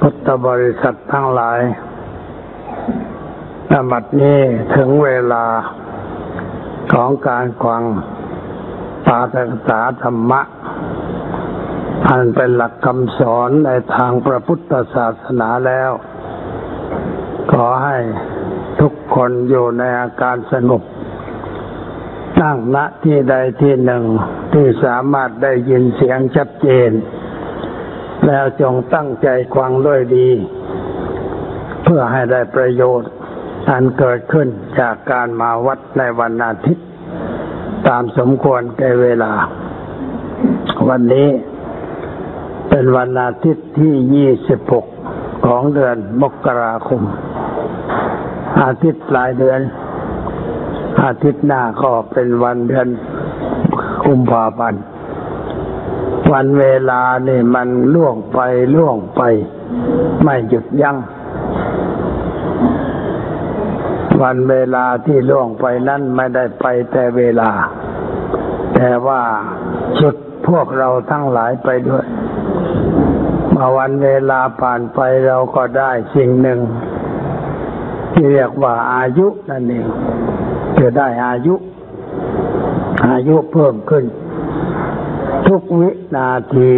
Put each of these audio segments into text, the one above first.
พุทธบริษัททั้งหลายนบัดนี้ถึงเวลาของการควังปาฐกษาธรรมะอันเป็นหลักคำสอนในทางพระพุทธศาสนาแล้ว ขอให้ทุกคนอยู่ในอาการสงบนั่งณที่ใดที่หนึ่งที่สามารถได้ยินเสียงชัดเจน แล้วจงตั้งใจฟังด้วยดี เพื่อให้ได้ประโยชน์ อันเกิดขึ้นจากการมาวัดในวันอาทิตย์ ตามสมควรแก่เวลา วันนี้เป็นวันอาทิตย์ที่ 26 ของเดือนมกราคม อาทิตย์ปลายเดือน อาทิตย์หน้าก็เป็นวันเดือนกุมภาพันธ์ วันเวลานี่มันล่วงไปล่วงไป ไม่หยุดยัง้งวันเวลาที่ล่วงไปนั้นไม่ได้ไปแต่เวลา แต่ว่าชุดพวกเราทั้งหลายไปด้วยมาวันเวลาผ่านไปเราก็ได้สิ่งหนึ่ง ที่เรียกว่าอายุนั่นเองจะได้อายุ อายุเพิ่มขึ้น ทุกวินาที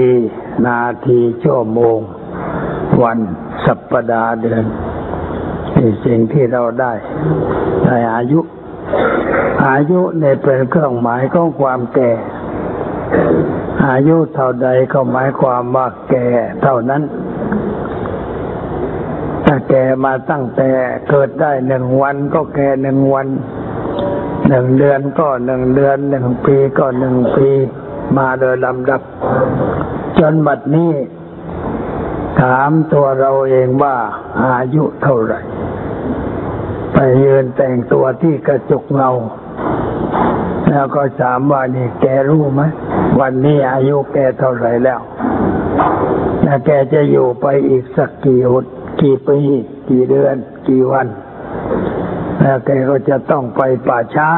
นาทีชั่วโมง วันสัปดาห์เดือนนี่สิ่งที่เราได้ได้อายุ อายุเนี่ยเป็นเครื่องหมายของความแก่ อายุเท่าใดก็หมายความว่าแก่เท่านั้นถ้าแก่มาตั้งแต่เกิดได้หนึ่งวันก็แก่หนึ่งวันหนึ่งเดือนก็หนึ่งเดือนหนึ่งปีก็หนึ่งปี มาโดยลำดับ จนบัดนี้ ถามตัวเราเองว่าอายุเท่าไหร่ ไปยืนแต่งตัวที่กระจกเงา แล้วก็ถามว่านี่แกรู้ไหมวันนี้อายุแกเท่าไหร่แล้วแล้วแกจะอยู่ไปอีกสักกี่หดกี่ปีกี่เดือน กี่วันแล้วแกก็จะต้องไปป่าช้า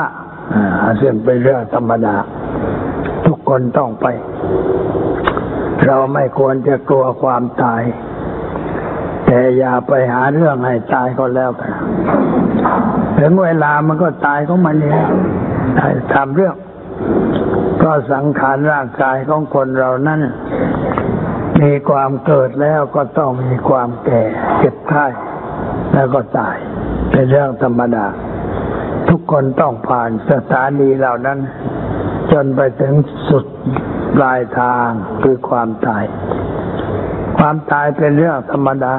อ่าซึ่งเป็นเรื่องธรรมดา คนต้องไป เราไม่ควรจะกลัวความตาย แต่อย่าไปหาเรื่องให้ตายก็แล้วกันถึงเวลามันก็ตายของมันเองทำเรื่อง ก็สังขารร่างกายของคนเรานั้นมีความเกิดแล้วก็ต้องมีความแก่เจ็บไข้แล้วก็ตาย เป็นเรื่องธรรมดา ทุกคนต้องผ่านสถานีเหล่านั้น จนไปถึงสุดปลายทางคือความตาย ความตายเป็นเรื่องธรรมดา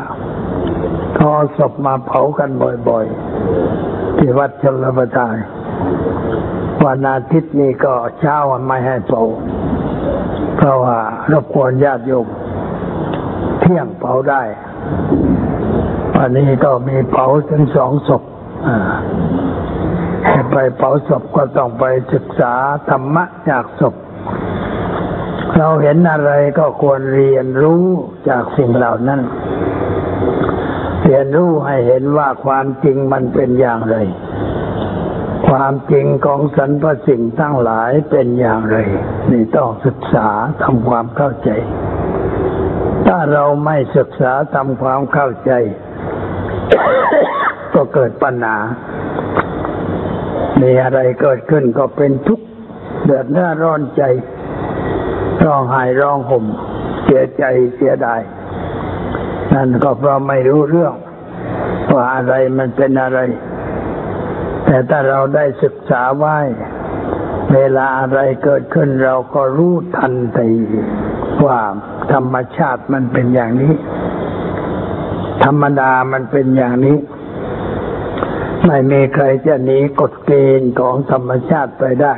ทอศพมาเผากันบ่อยๆ ที่วัดชลประทานวันอาทิตย์นี้ก็เช้าไม่ให้เผาเพราะว่ารบกวนญาติโยมเที่ยงเผาได้ วันนี้ก็มีเผาถึงสองศพ ไปเผาศพก็ต้องไปศึกษาธรรมะจากศพ เราเห็นอะไรก็ควรเรียนรู้จากสิ่งเหล่านั้น เรียนรู้ให้เห็นว่าความจริงมันเป็นอย่างไร ความจริงของสรรพสิ่งทั้งหลายเป็นอย่างไร นี่ต้องศึกษาทำความเข้าใจ ถ้าเราไม่ศึกษาทำความเข้าใจ ก็เกิดปัญหา มีอะไรเกิดขึ้นก็เป็นทุกข์เดือดร้อนร้อนใจ ร้องไห้ร้องห่ม เสียใจเสียดาย นั่นก็เพราะไม่รู้เรื่อง ว่าอะไรมันเป็นอะไร แต่ถ้าเราได้ศึกษาไว้ เวลาอะไรเกิดขึ้นเราก็รู้ทันทีว่าธรรมชาติมันเป็นอย่างนี้ ธรรมดามันเป็นอย่างนี้ ไม่มีใครจะหนีกฎเกณฑ์ของธรรมชาติไปได้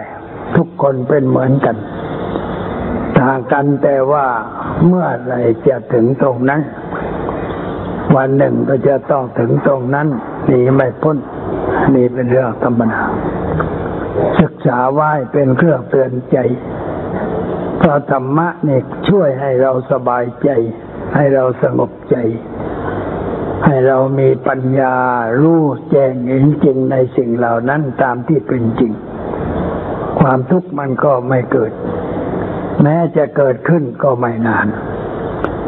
ทุกคนเป็นเหมือนกัน ต่างกันแต่ว่าเมื่อไรจะถึงตรงนั้น วันหนึ่งก็จะต้องถึงตรงนั้นหนีไม่พ้นนี่เป็นเรื่องธรรมดาศึกษาไหว้เป็นเครื่องเตือนใจเพราะธรรมะนี่ช่วยให้เราสบายใจ ให้เราสงบใจ ให้เรามีปัญญารู้แจ้งเห็นจริงในสิ่งเหล่านั้นตามที่เป็นจริง ความทุกข์มันก็ไม่เกิด แม้จะเกิดขึ้นก็ไม่นาน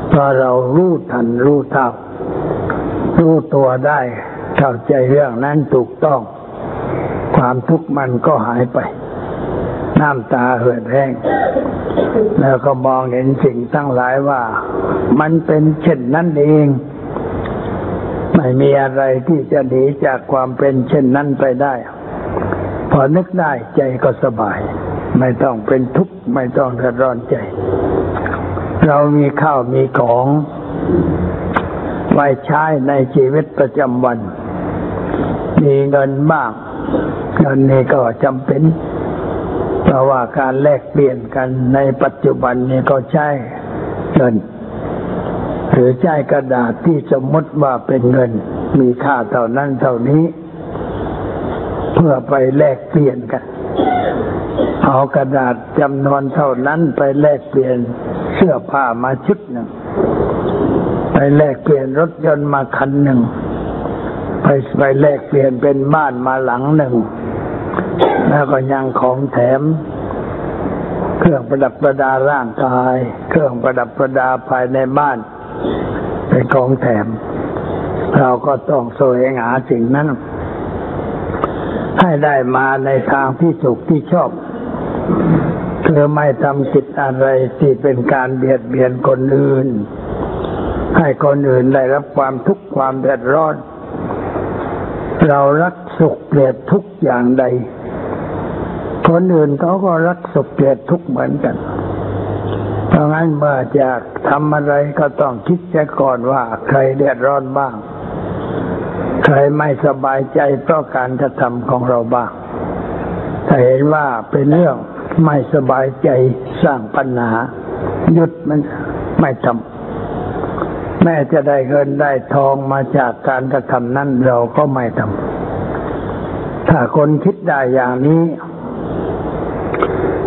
เพราะเรารู้ทันรู้เท่ารู้ตัวได้เข้าใจเรื่องนั้นถูกต้อง ความทุกข์มันก็หายไป น้ำตาเหือดแห้ง แล้วก็มองเห็นสิ่งทั้งหลายว่า มันเป็นเช่นนั้นเอง ไม่มีอะไรที่จะหนีจากความเป็นเช่นนั้นไปได้ พอนึกได้ใจก็สบาย ไม่ต้องเป็นทุกข์ไม่ต้องเดือดร้อนใจ เรามีข้าวมีของไว้ใช้ในชีวิตประจำวัน มีเงินบ้างเงินนี้ก็จำเป็น เพราะว่าการแลกเปลี่ยนกันในปัจจุบันนี้ก็ใช้เงิน หรือใช้กระดาษที่สมมติว่าเป็นเงิน มีค่าเท่านั้นเท่านี้ เพื่อไปแลกเปลี่ยนกัน เอากระดาษจำนวนเท่านั้นไปแลกเปลี่ยนเสื้อผ้ามาชุดหนึ่งไปแลกเปลี่ยนรถยนต์มาคันหนึ่งไปไปแลกเปลี่ยนเป็นบ้านมาหลังหนึ่ง แล้วก็ยังของแถม เครื่องประดับประดาร่างกาย เครื่องประดับประดาภายในบ้าน เป็นของแถม เราก็ต้องแสวงหาสิ่งนั้น ให้ได้มาในทางที่สุขที่ชอบคือไม่ทำกิจอะไรที่เป็นการเบียดเบียนคนอื่น ให้คนอื่นได้รับความทุกข์ความเดือดร้อน เรารักสุขเกลียดทุกอย่างใด คนอื่นเขาก็รักสุขเกลียดทุกเหมือนกัน เพราะงั้นเมื่อจะทำอะไรก็ต้องคิดเสียก่อนว่าใครเดือดร้อนบ้าง ใครไม่สบายใจเพราะการกระทำของเราบ้าง ถ้าเห็นว่าเป็นเรื่องไม่สบายใจสร้างปัญหา หยุดมันไม่ทำแม้จะได้เงินได้ทองมาจากการกระทำนั้นเราก็ไม่ทำถ้าคนคิดได้อย่างนี้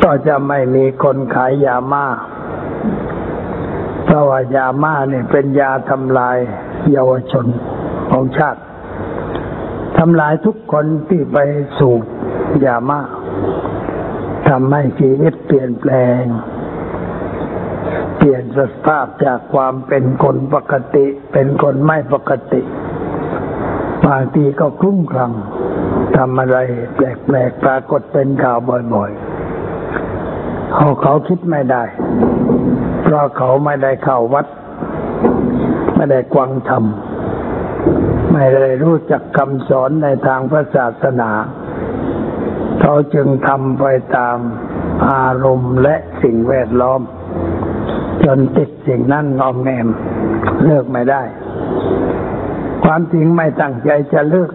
ก็จะไม่มีคนขายยามาเพ ราะว่ายาม่าเนี่ยเป็นยาทำลายเยาวชนของชาติทำลายทุกคนที่ไปสูบยาม่าทำให้ชีวิตเปลี่ยนแปลง เปลี่ยนสภาพจากความเป็นคนปกติ เป็นคนไม่ปกติ บางทีก็คลุ้มคลั่งทำอะไรแปลกๆปรากฏเป็นข่าวบ่อยๆเขาเขาคิดไม่ได้ เพราะเขาไม่ได้เข้าวัด ไม่ได้กวังธรรม ไม่ได้รู้จักคำสอนในทางพระศาสนา เขาจึงทำไปตามอารมณ์และสิ่งแวดล้อม จนติดสิ่งนั้นงอมแงมเลิกไม่ได้ ความจริงไม่ตั้งใจจะเลิก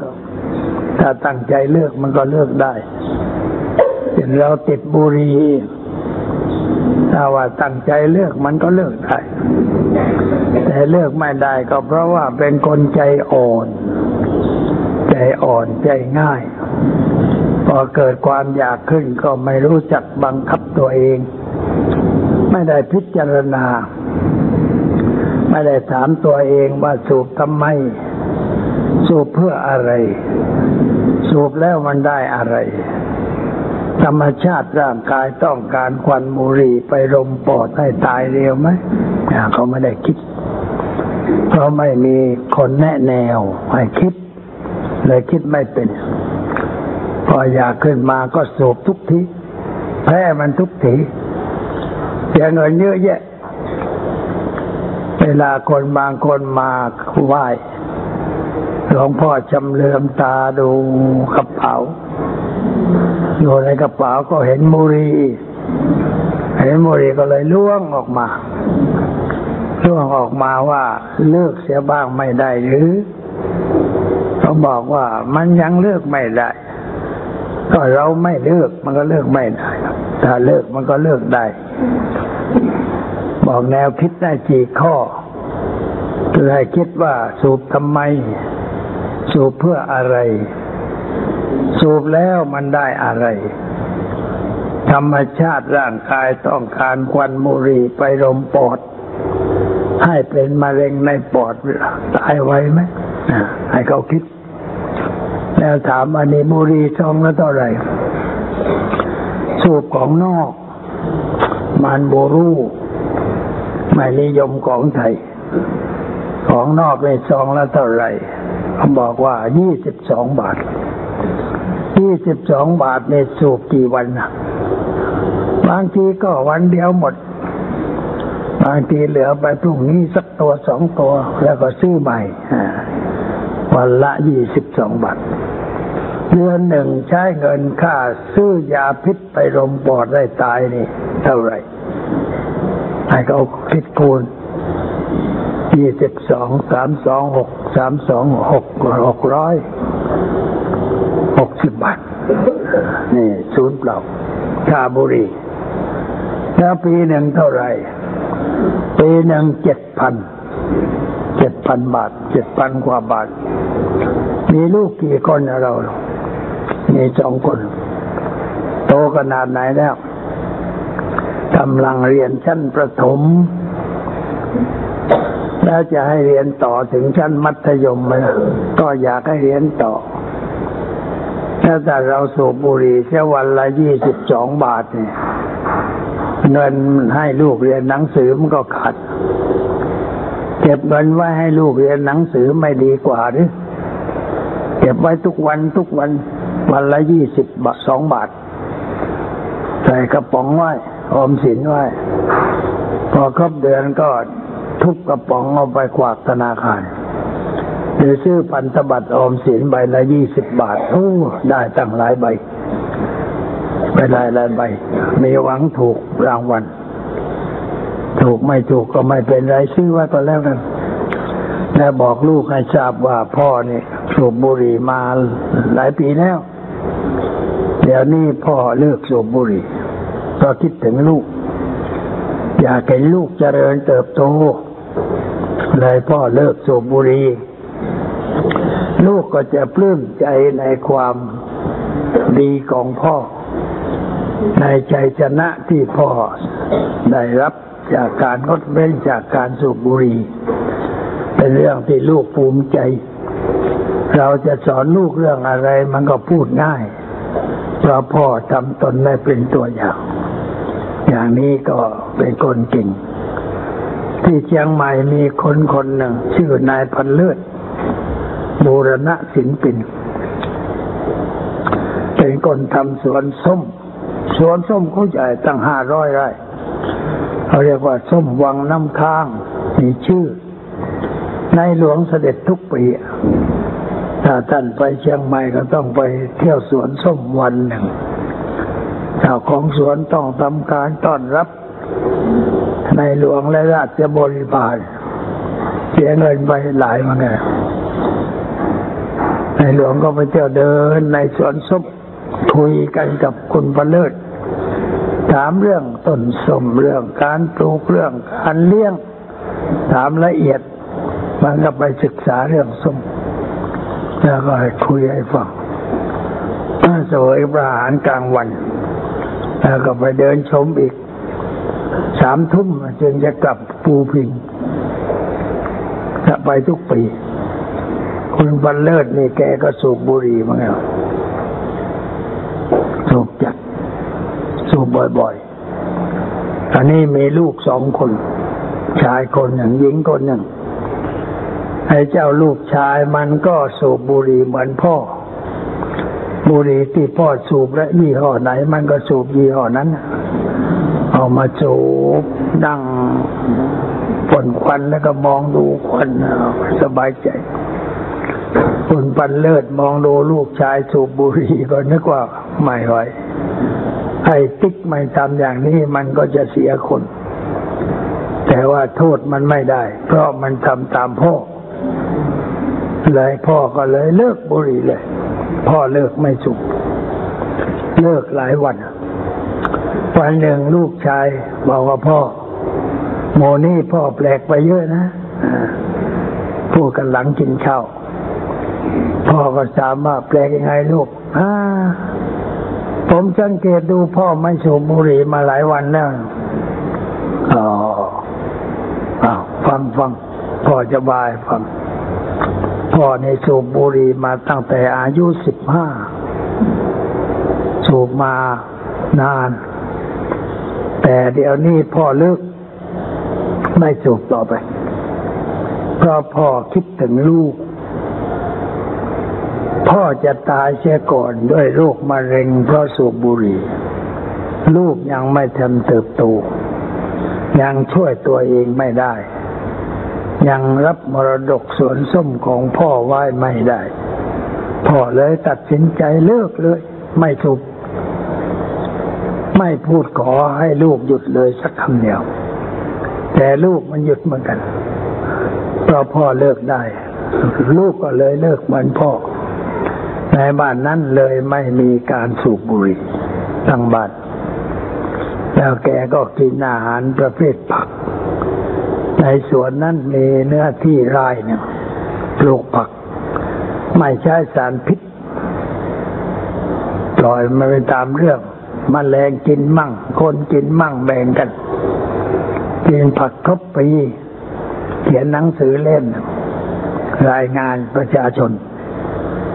ถ้าตั้งใจเลิกมันก็เลิกได้เห็นเราติดบุหรี่ ถ้าว่าตั้งใจเลิกมันก็เลิกได้ แต่เลิกไม่ได้ก็เพราะว่าเป็นคนใจอ่อน ใจอ่อนใจง่าย พอเกิดความอยากขึ้นก็ไม่รู้จักบังคับตัวเอง ไม่ได้พิจารณา ไม่ได้ถามตัวเองว่าสูบทำไม สูบเพื่ออะไร สูบแล้วมันได้อะไร ธรรมชาติร่างกายต้องการควันบุหรี่ไปลมปอดให้ตายเร็วไหมเขาไม่ได้คิด เพราะไม่มีคนแนะแนวให้คิด เลยคิดไม่เป็น พออยากขึ้นมาก็สูบทุกทีแพ้มันทุกทีเสียเงินเยอะแยะ เวลาคนบางคนมาไหว้หลวงพ่อจำเลือมตาดูกระเป๋า อยู่ในกระเป๋าก็เห็นมุรีเห็นมุรีก็เลยล่วงออกมาล่วงออกมาว่าเลิกเสียบ้างไม่ได้หรือเขาบอกว่ามันยังเลิกไม่ได้ ก็เราไม่เลิกมันก็เลิกไม่ได้ถ้าเลิกมันก็เลิกได้ บอกแนวคิดได้กี่ข้อคือให้คิดว่าสูบทำไม สูบเพื่ออะไร สูบแล้วมันได้อะไร ธรรมชาติร่างกายต้องการควันมุหรี่ไปลมปอด ให้เป็นมะเร็งในปอดตายไวไหมให้เขาคิด แล้วถามอันนี้บุหรี่ซองละเท่าไหร่ สูบของนอก มันโบรูไม่นิยมของไทย ของนอกในซองละเท่าไหร่เขาบอกว่ายี่สิบสองบาท ยี่สิบสองบาทในสูบกี่วันนะบางทีก็วันเดียวหมด บางทีเหลือไปพรุ่งนี้สักตัวสองตัว แล้วก็ซื้อใหม่วันละยี่สิบสองบาทเดือนหนึ่งใช้เงินค่าซื้อยาพิษไปรมปอดได้ตายนี่ เท่าไหร่ให้เขาคิดคูณยี่สิบสองสามสองหกสามสองหกหกร้อย หกสิบบาท นี่ศูนย์เปล่า ชาบุรี แล้วปีหนึ่งเท่าไหร่ ปีหนึ่งเจ็ดพัน เจ็ดพันบาท เจ็ดพันกว่าบาท มีลูกกี่คนเรา มีสองคน โตขนาดไหนแล้วกำลังเรียนชั้นประถม แล้วจะให้เรียนต่อถึงชั้นมัธยมไหมก็อยากให้เรียนต่อ ถ้าแต่เราสูบบุหรี่แค่วันละยี่สิบสองบาทเนี่ยเงินให้ลูกเรียนหนังสือมันก็ขาดเก็บเงินไว้ให้ลูกเรียนหนังสือไม่ดีกว่าหรือเก็บไว้ทุกวันทุกวันวันละยี่สิบบาทสองบาท ใส่กระป๋องไว้ออมสินไว้ พอครบเดือนก็ทุบกระป๋องเอาไปกวาดธนาคาร หรือซื้อพันธบัตรออมสินใบละยี่สิบบาทโอ้ได้ตั้งหลายใบไปหลายหลายใบ มีหวังถูกรางวัลถูกไม่ถูกก็ไม่เป็นไรซื้อไว้ก็แล้วกันแล้วบอกลูกให้ทราบว่าพ่อเนี่ยสูบบุหรี่มาหลายปีแล้ว เดี๋ยวนี้พ่อเลิกสูบบุหรี่ก็คิดถึงลูก อยากให้ลูกเจริญเติบโตเลยพ่อเลิกสูบบุหรี่ ลูกก็จะปลื้มใจในความดีของพ่อ ในใจชนะที่พ่อได้รับจากการงดเว้นจากการสูบบุหรี่เป็นเรื่องที่ลูกภูมิใจ เราจะสอนลูกเรื่องอะไรมันก็พูดง่ายเพราะพ่อทำตนได้เป็นตัวอย่าง อย่างนี้ก็เป็นคนเก่งที่เชียงใหม่มีคนคนหนึ่ง ชื่อนายพันเลือด บูรณะศิลปิน เป็นคนทำสวนส้ม สวนส้มเขาใหญ่ตั้งห้าร้อยไร่เขาเรียกว่าส้มวังน้ำค้าง มีชื่อ ในหลวงเสด็จทุกปี ถ้าท่านไปเชียงใหม่ก็ต้องไปเที่ยวสวนส้มวันหนึ่งเจ้าของสวนต้องทำการต้อนรับ ในหลวงและราชบริพารเสียเงินไปหลายมาไง ในหลวงก็ไปเที่ยวเดินในสวนส้มคุยกันกับคุณประเลิศถามเรื่องต้นสมเรื่องการปลูกเรื่องการเลี้ยง ถามละเอียดมันก็ไปศึกษาเรื่องสมแล้วก็คุยให้ฟังสวยประหารกลางวัน แล้วก็ไปเดินชมอีก สามทุ่มจึงจะกลับปูพิงจะไปทุกปี คุณบันเลิศนี่แกก็สูบบุหรี่มั้งแล้วสูบจัด สูบบ่อยๆอันนี้มีลูกสองคน ชายคนหนึ่งหญิงคนหนึ่งไอ้เจ้าลูกชายมันก็สูบบุหรี่เหมือนพ่อ บุหรี่ที่พ่อสูบและยี่ห้อไหน มันก็สูบยี่ห้อนั้นเอามาสูบนั่งฝนควันแล้วก็มองดูควันสบายใจ คุณปันเลิศมองดูลูกชายสูบบุหรี่ก็นึกว่าไม่ไหวไอ้ติ๊กไม่ทำอย่างนี้มันก็จะเสียคน แต่ว่าโทษมันไม่ได้ เพราะมันทำตามพ่อ เลยพ่อก็เลยเลิกบุหรี่เลย พ่อเลิกไม่สูบเลิกหลายวัน วันหนึ่งลูกชายบอกว่าพ่อ โมนี่พ่อแปลกไปเยอะนะพูดกันหลังกินข้าว พ่อก็ถามว่าแปลกยังไงลูกอ่าผมสังเกตดูพ่อไม่สูบบุหรี่มาหลายวันแล้วอ๋ออ้าวฟังฟังพ่อจะบายฟัง พ่อในสูบบุหรี่มาตั้งแต่อายุสิบห้า สูบมานาน แต่เดี๋ยวนี้พ่อเลิกไม่สูบต่อไป เพราะพ่อคิดถึงลูก พ่อจะตายเสียก่อนด้วยโรคมะเร็งเพราะสูบบุหรี่ ลูกยังไม่ทันเติบโต ยังช่วยตัวเองไม่ได้ ยังรับมรดกสวนส้มของพ่อไว้ไม่ได้ พ่อเลยตัดสินใจเลิกเลย ไม่สูบไม่พูดขอให้ลูกหยุดเลยสักคำเดียว แต่ลูกมันหยุดเหมือนกันเพราะพ่อเลิกได้ ลูกก็เลยเลิกเหมือนพ่อ ในบ้านนั้นเลยไม่มีการสูบบุหรี่ทั้งบ้านแล้วแกก็กินอาหารประเภทผัก ในสวนนั้นมีเนื้อที่ไร่เนี่ยปลูกผัก ไม่ใช้สารพิษปล่อยมาไปตามเรื่องมแมลงกินมั่ง คนกินมั่งแบ่งกันกินผักครบปีเขียนหนังสือเล่มรายงานประชาชน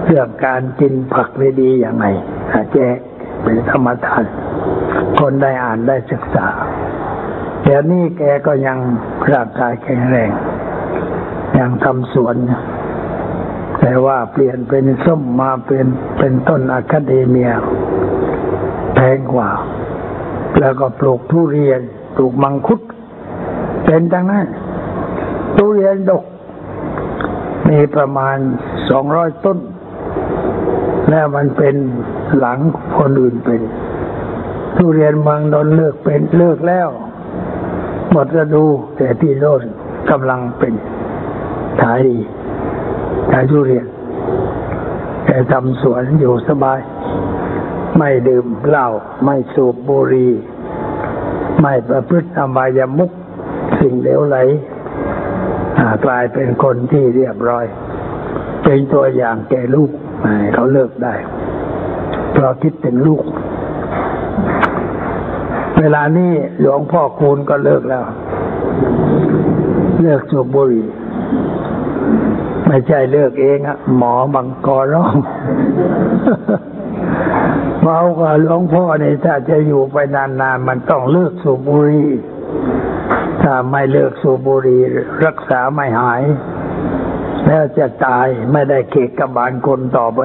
เรื่องการกินผักได้ดีอย่างไรแจกเป็นธรรมทาน คนได้อ่านได้ศึกษาเดี๋ยวนี้แกก็ยังร่างกายแข็งแรง ยังทำสวน แต่ว่าเปลี่ยนเป็นส้มมาเป็นเป็นต้นอะคาเดเมียแพงกว่า แล้วก็ปลูกทุเรียนปลูกมังคุด เป็นดังนั้นทุเรียนดก มีประมาณสองร้อยต้น แล้วมันเป็นหลังคนอื่นเป็น ทุเรียนเมืองนนเลิกเป็นเลิกแล้ว หมดฤดูแต่ที่โน่นกำลังเป็นขายดีขายทุเรียน แต่ทำสวนอยู่สบาย ไม่ดื่มเหล้าไม่สูบบุหรี่ไม่ประพฤติอบายามุกสิ่งเลวไหลกลายเป็นคนที่เรียบร้อย เป็นตัวอย่างแก่ลูก เขาเลิกได้เพราะคิดถึงลูก เวลานี้หลวงพ่อคูณก็เลิกแล้ว เลิกสูบบุหรี่ไม่ใช่เลิกเองอะหมอบังกอร้องเมากับหลวงพ่อเนี่ยถ้าจะอยู่ไปนานๆ มันต้องเลิกสูบบุหรี่ถ้าไม่เลิกสูบบุหรี่รักษาไม่หาย แล้วจะตายไม่ได้เกกกบาลคนต่อไป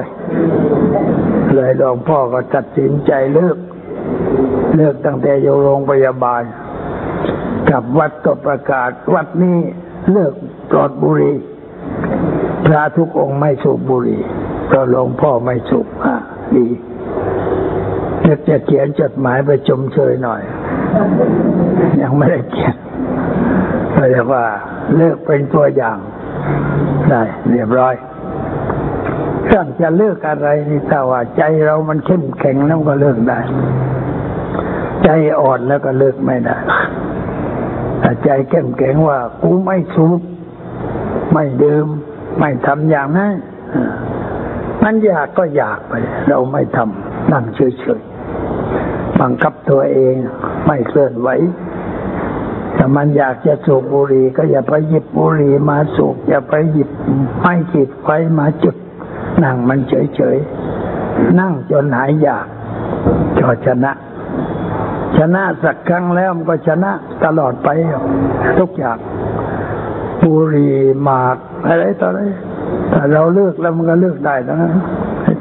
เลยหลวงพ่อก็ตัดสินใจเลิก เลิกตั้งแต่อยู่โรงพยาบาล กับวัดก็ประกาศ วัดนี้เลิกปลอดบุรีพระทุกองค์ไม่สูบบุหรี่เพราะหลวงพ่อไม่สูบอะดีจะจะเขียนจดหมายไปชมเชยหน่อย ยังไม่ได้เขียนเรียกว่าเลิกเป็นตัวอย่าง ได้เรียบร้อยถ้าจะเลิกอะไรนี่ถ้าว่าใจเรามันเข้มแข็งแล้วก็เลิกได้ ใจอ่อนแล้วก็เลิกไม่ได้แต่ใจเข้มแข็งว่ากูไม่สูบไม่ดื่มไม่ทำอย่างนั้นมันอยากก็อยากไป เราไม่ทำนั่งเฉยๆบังคับตัวเอง ไม่เคลื่อนไหว ถ้ามันอยากจะสูบบุหรี่ก็อย่าไปหยิบบุหรี่มาสูบอย่าไปหยิบไม้ขีดไฟมาจุด นั่งมันเฉยๆ นั่งจนหายอยากก็ชนะ ชนะสักครั้งแล้วมันก็ชนะตลอดไป ทุกอย่างบุหรี่หมากอะไรต่ออะไรถ้าเราเลือกแล้วมันก็เลือกได้นะ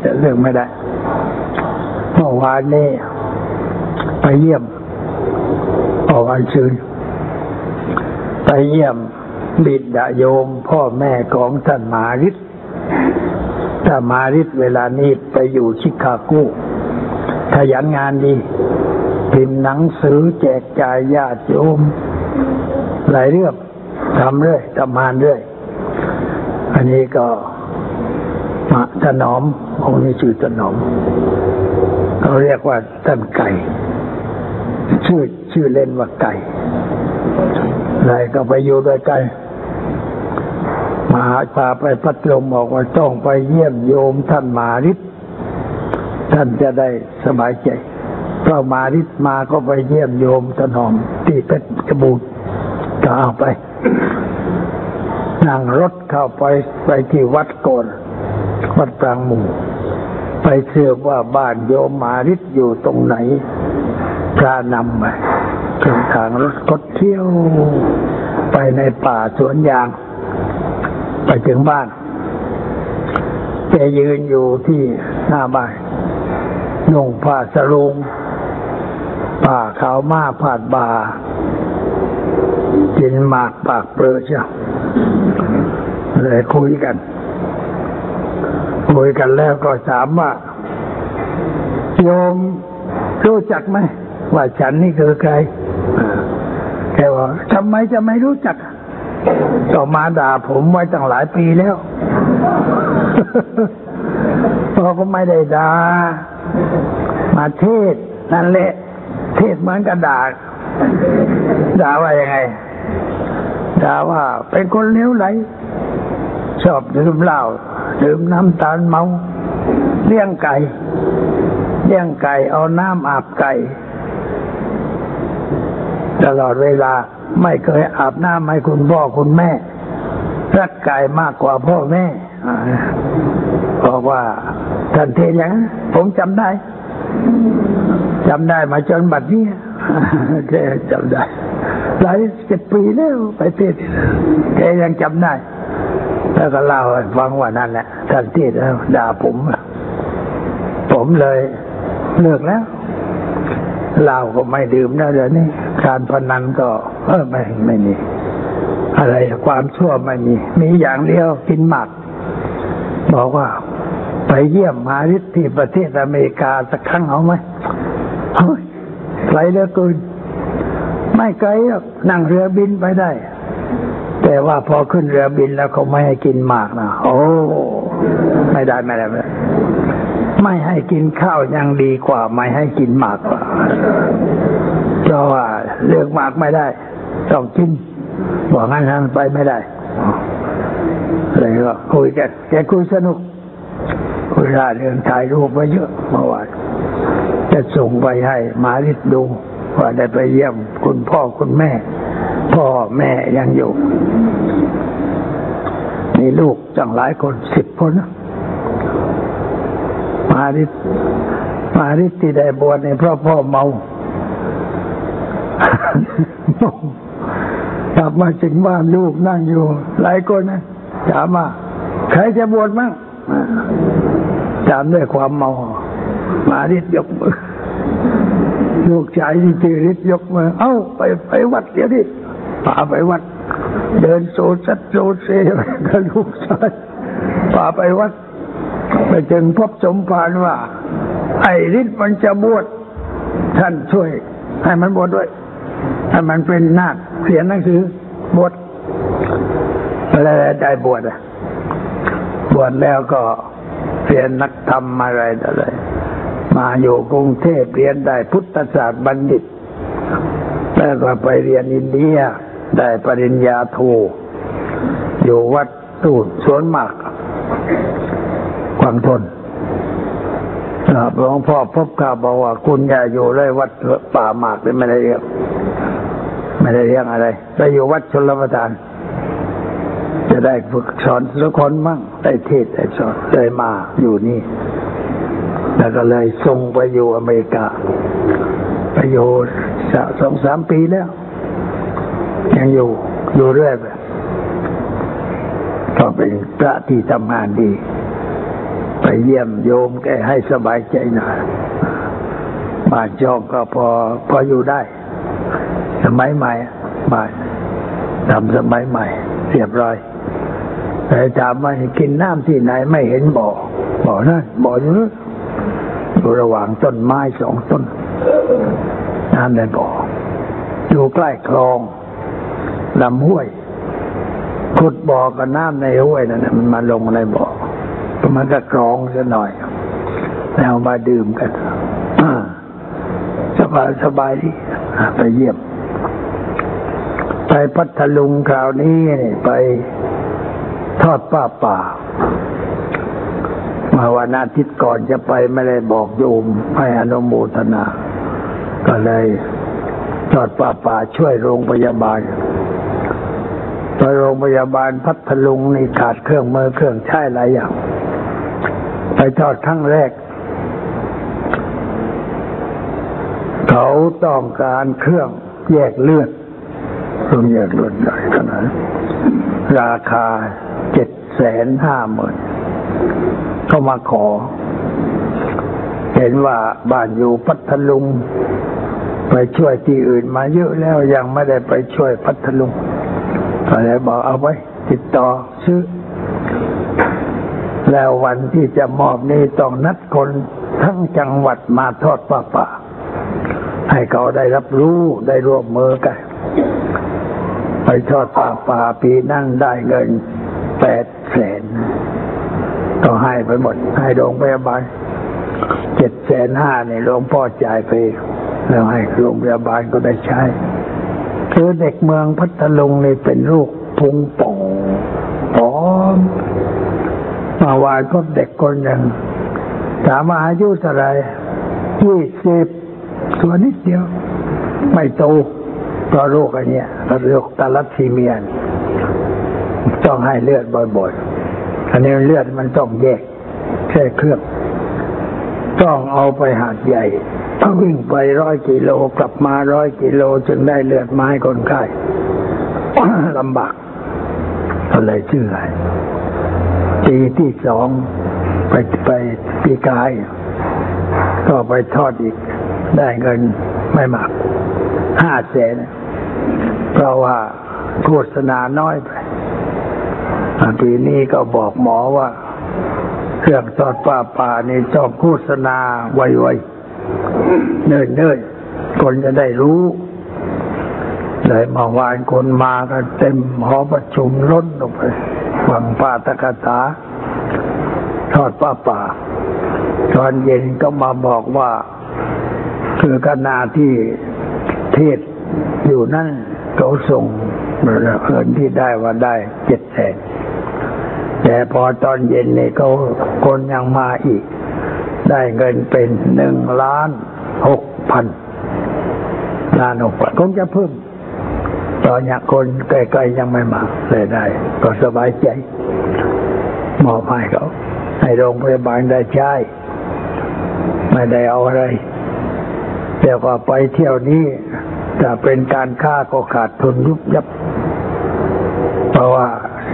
จะเลือกไม่ได้เมื่อวานนี้ไปเยี่ยมพอกวันชื่น ไปเยี่ยมบิดาโยมพ่อแม่ของท่านมาริศถ้ามาริศเวลานี้ไปอยู่ชิคาโกขยันงานดีพิมพ์หนังสือแจกจ่ายญาติโยม หลายเรื่องทำเรื่อยทำงานเรื่อย อันนี้ก็มาถนอมองค์นี้ชื่อถนอมเขาเรียกว่าท่านไก่ ชื่อชื่อเล่นว่าไก่ ไรก็ไปอยู่ด้วยกันมาพาไปพัดลมบอกว่าต้องไปเยี่ยมโยมท่านมาริศท่านจะได้สบายใจเพราะมาริศมาก็ไปเยี่ยมโยมถนอมที่เพชรบูรณ์ก็เอาไปนั่งรถเข้าไปไปที่วัดก่อนวัดปรางหมู่ ไปเชื่อว่าบ้านโยมมาริศอยู่ตรงไหนพระนำไป ถึงทางรถกดเที่ยว ไปในป่าสวนยาง ไปถึงบ้านแกยืนอยู่ที่หน้าบ้านนุ่งผ้าสรุงผ้าขาวมาผาดบากินหมากปากเปลือเชียวเลยคุยกัน คุยกันแล้วก็ถามว่าโยมรู้จักไหมว่าฉันนี่คือใคร แกว่าทำไมจะไม่รู้จัก ต่อมาด่าผมไว้ตั้งหลายปีแล้วพอก็ไม่ได้ด่ามาเทศ นั่นแหละ เทศเหมือนกันด่าด่าว่ายังไงด่าว่าเป็นคนเลวไหล ชอบดื่มเหล้าดื่มน้ำตาลเมาเลี้ยงไก่เลี้ยงไก่เอาน้ำอาบไก่ ตลอดเวลาไม่เคยอาบน้ำให้คุณพ่อคุณแม่ รักไก่มากกว่าพ่อแม่บอกว่าท่านเทศอย่างผมจำได้จำได้มาจนบัดนี้แกจำได้หลายสิบปีแล้วไปเทศแกยังจำได้แล้วก็เล่าฟังว่านั่นแหละท่านเทศแล้วด่าผม ผมเลยเลิกแล้ว เหล้าก็ไม่ดื่มแล้วเดี๋ยวนี้การพนันก็เออไม่ไม่มี อะไรความชั่วไม่มี มีอย่างเดียวกินหมักบอกว่า ไปเยี่ยมมาริสที่ประเทศอเมริกาสักครั้งเอาไหมเฮ้ยไกลเหลือเกินไม่ไกลหรอกนั่งเรือบินไปได้ แต่ว่าพอขึ้นเรือบินแล้วเขาไม่ให้กินหมากนะโอ้ไม่ได้ไม่ได้ไม่ได้ ไม่ให้กินข้าวยังดีกว่า ไม่ให้กินหมากเพราะว่าเลือกหมากไม่ได้ ต้องกินบอกงั้นทไปไม่ได้เลยก็คุยกันแกคุยสนุก คุยราเรื่องถ่ายรูปไว้เยอะเมื่อวานจะส่งไปให้มาริดดูว่าได้ไปเยี่ยมคุณพ่อคุณแม่ พ่อแม่ยังอยู่ มีลูกจังหลายคนสิบคนนะ มาริดมาริดที่ได้บวชในเพราะพ่อเมากลับมาถึงบ้านลูกนั่งอยู่ หลายคนนะถามว่าใครจะบวชมั่งถามด้วยความเมามาริดยกมือลูกชายที่ชื่อฤทธิ์ยกมือ เอ้าไปไปวัดเดี๋ยวดิพาไปวัด เดินโซซัดโซเซกับลูกชายพาไปวัด ไปถึงพบสมภารว่า ไอ้ฤทธิ์มันจะบวชท่านช่วย ให้มันบวชด้วยให้มันเป็นนาคเขียนหนังสือบวชอะไรได้บวชอะบวชแล้วก็เรียนนักธรรมอะไรต่ออะไรมาอยู่กรุงเทพเรียนได้พุทธศาสตร์บัณฑิต แล้วก็ไปเรียนอินเดียได้ปริญญาโทอยู่วัดตูดสวนหมาก ความทนหลวงพ่อพบข่าวบอกว่าคุณอย่าอยู่เลยวัดป่าหมากเลยไม่ได้เรียกไม่ได้เรียกอะไรไปอยู่วัดชลประทาน จะได้ฝึกสอนสักคนมั่งได้เทศได้สอนเลยมาอยู่นี่แล้วก็เลยส่งไปอยู่อเมริกาไปอยู่สองสามปีแล้ว ยังอยู่อยู่เรื่อยไปก็เป็นพระที่ทำงานดี ไปเยี่ยมโยมแกให้สบายใจหน่อยบ้านจองก็พอพออยู่ได้ สมัยใหม่บ้านทำสมัยใหม่ เรียบร้อย แต่ถามว่ากินน้ำที่ไหนไม่เห็นบ่อบ่อนั่นบ่ออยู่นู้อยู่ระหว่างต้นไม้สองต้นน้ำในบ่ออยู่ใกล้คลองลำห้วยขุดบ่อกับน้ำในห้วยนั่นมันมาลงในบ่อ ก็มันก็กรองซะหน่อยแล้วมาดื่มกันสบายสบายดีไปเยี่ยม ไปพัทลุงคราวนี้ไปทอดป้าป่ามาวันอาทิตย์ก่อนจะไปไม่ได้บอกโยมให้อนุโมทนา ก็เลยทอดป้าป่าช่วยโรงพยาบาลไปโรงพยาบาลพัทลุงนี่ขาดเครื่องมือเครื่องใช้หลายอย่าง ไปทอดครั้งแรก เขาต้องการเครื่องแยกเลือดรุ่นใหญ่รุ่นใหญ่ขนาดราคาเจ็ดแสนห้าหมื่นก็มาขอ เห็นว่าบ้านอยู่พัทลุง ไปช่วยที่อื่นมาเยอะแล้วยังไม่ได้ไปช่วยพัทลุงก็เลยบอกเอาไว้ ติดต่อซื้อ แล้ววันที่จะมอบนี้ต้องนัดคนทั้งจังหวัดมาทอดป่าป่า ให้เขาได้รับรู้ได้ร่วมมือกัน ไปทอดป่าป่าปีนั่งได้เงินแปดแสนก็ให้ไปหมด ให้โรงพยาบาลเจ็ดแสนห้าเนี่ยหลวงพ่อจ่ายไป แล้วให้โรงพยาบาลก็ได้ใช้คือเด็กเมืองพัทลุงนี่เป็นลูกพุงป่องผอม มาวานก็เด็กคนหนึ่งถามว่าอายุเท่าไรยี่สิบตัวนิดเดียว ไม่โตเพราะโรคอันเนี้ยโรคตาลัดซีเมียน ต้องให้เลือดบ่อยๆอันนี้เลือดมันต้องแยกแค่เครื่องต้องเอาไปหาดใหญ่ต้องวิ่งไปร้อยกิโลกลับมาร้อยกิโลจึงได้เลือดไม้คนไข้ลำบากก็เลยชื่ออะไร ปีที่สองไปไปปีกาย ก็ไปทอดอีก ได้เงินไม่มากห้าแสนเพราะว่าโฆษณาน้อยไปปีนี้ก็บอกหมอว่า เครื่องทอดป่าป่านี่ต้องโฆษณาไวๆเนิ่นๆคนจะได้รู้เลยเมื่อวานคนมากันเต็มหอประชุมล้นลงไป ฟังปาตกถาทอดป้าป่า ตอนเย็นก็มาบอกว่า คือขณะที่เทศอยู่นั่นเขาส่งเงินที่ได้ว่าได้เจ็ดแสนแต่พอตอนเย็นนี่เขาคนยังมาอีก ได้เงินเป็นหนึ่งล้านหกพันล้านหกพันคงจะเพิ่ม ตอนนี้คนใกล้ๆยังไม่มาเลยได้ ก็สบายใจมอบให้เขาให้โรงพยาบาลได้ใช้ไม่ได้เอาอะไร แต่ว่าไปเที่ยวนี้จะเป็นการฆ่าก็ขาดทุนยุบยับ เพราะว่า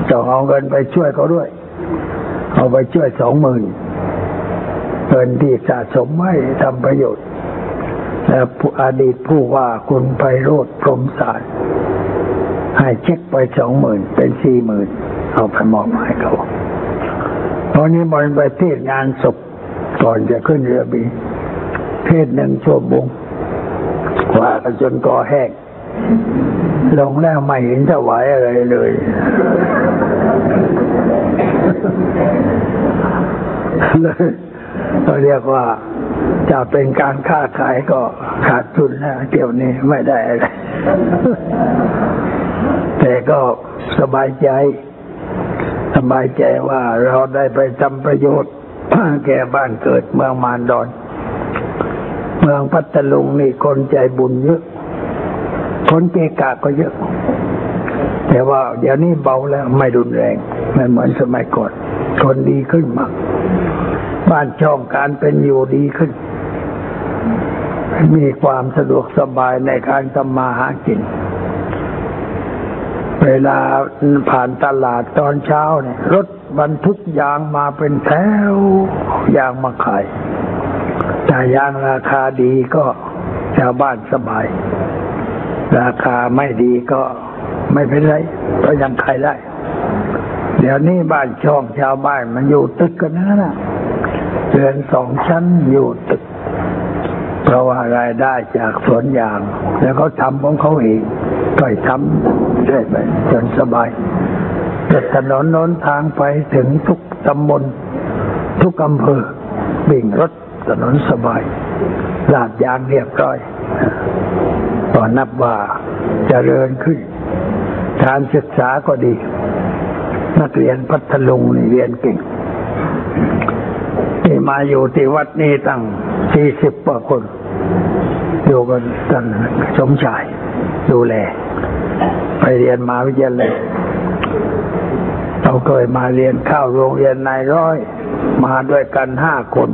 จะเอาเงินไปช่วยเขาด้วย เอาไปช่วยสองหมื่นเงินที่สะสมไว้ทำประโยชน์และอดีตผู้ว่าคุณไพโรธพรมศาสตร์ ให้เช็คไปสองหมื่นเป็นสี่หมื่นเอาไปมอบให้เขาตอนนี้บริไปเทศงานศพก่อนจะขึ้นเรือบีเทศหนึ่งชั่วโมงกว่ากันจนกอแห้งลงแล้วไม่เห็นถวายอะไรเลยเลย เราเรียกว่าจะเป็นการค้าขายก็ขาดทุนแล้วเที่ยวนี้ไม่ได้อะไร แต่ก็สบายใจ สบายใจว่าเราได้ไปทำประโยชน์แก่บ้านเกิดเมืองมารดอน เมืองพัทลุงนี่คนใจบุญเยอะ คนเกกะก็เยอะ แต่ว่าเดี๋ยวนี้เบาแล้วไม่รุนแรงไม่เหมือนสมัยก่อน คนดีขึ้นมาก บ้านช่องการเป็นอยู่ดีขึ้น มีความสะดวกสบายในการทำมาหากิน เวลาผ่านตลาดตอนเช้าเนี่ยรถบรรทุกยางมาเป็นแถวยางมาขายถ้ายางราคาดีก็ชาวบ้านสบาย ราคาไม่ดีก็ไม่เป็นไรก็ยังขายได้ เดี๋ยวนี้บ้านช่องชาวบ้านมันอยู่ตึกกันนะนะเรือนสองชั้นอยู่ตึก เพราะว่ารายได้จากสวนยาง แล้วเขาทำของเขาเอง ก็ทำเรื่อยไปจนสบายแต่ถนนโน้นทางไปถึงทุกตำบลทุกอำเภอบิ่งรถถนนสบายลาดยางเรียบร้อยก็นับว่าจเจริญขึ้น การศึกษาก็ดี นักเรียนพัทลุงนี่เรียนเก่ง ที่มาอยู่ที่วัดนี้ตั้งสี่สิบกว่าคน อยู่กันกันสมชาย ดูแล ไปเรียนมาวิทยาลัยเราเคยมาเรียนข้าวโรงเรียนนายร้อย มาด้วยกันห้าคน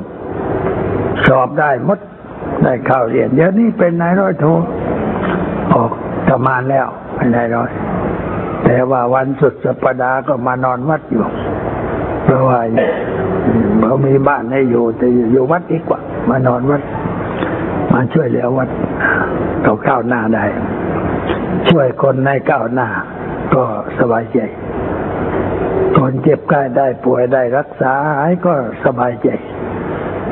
สอบได้มดได้ข้าวเรียน เดี๋ยวนี้เป็นนายร้อยโทออกทำงานแล้วไม่ได้น้อย แต่ว่าวันสุดสัปดาห์ก็มานอนวัดอยู่เพราะว่าเขามีบ้านให้อยู่แต่อยู่วัดดีกว่ามานอนวัด มาช่วยเหลือวัดเขาก้าวหน้าได้ ช่วยคนให้ก้าวหน้า ก็สบายใจคนเจ็บใกล้ได้ป่วยได้รักษาหายก็สบายใจ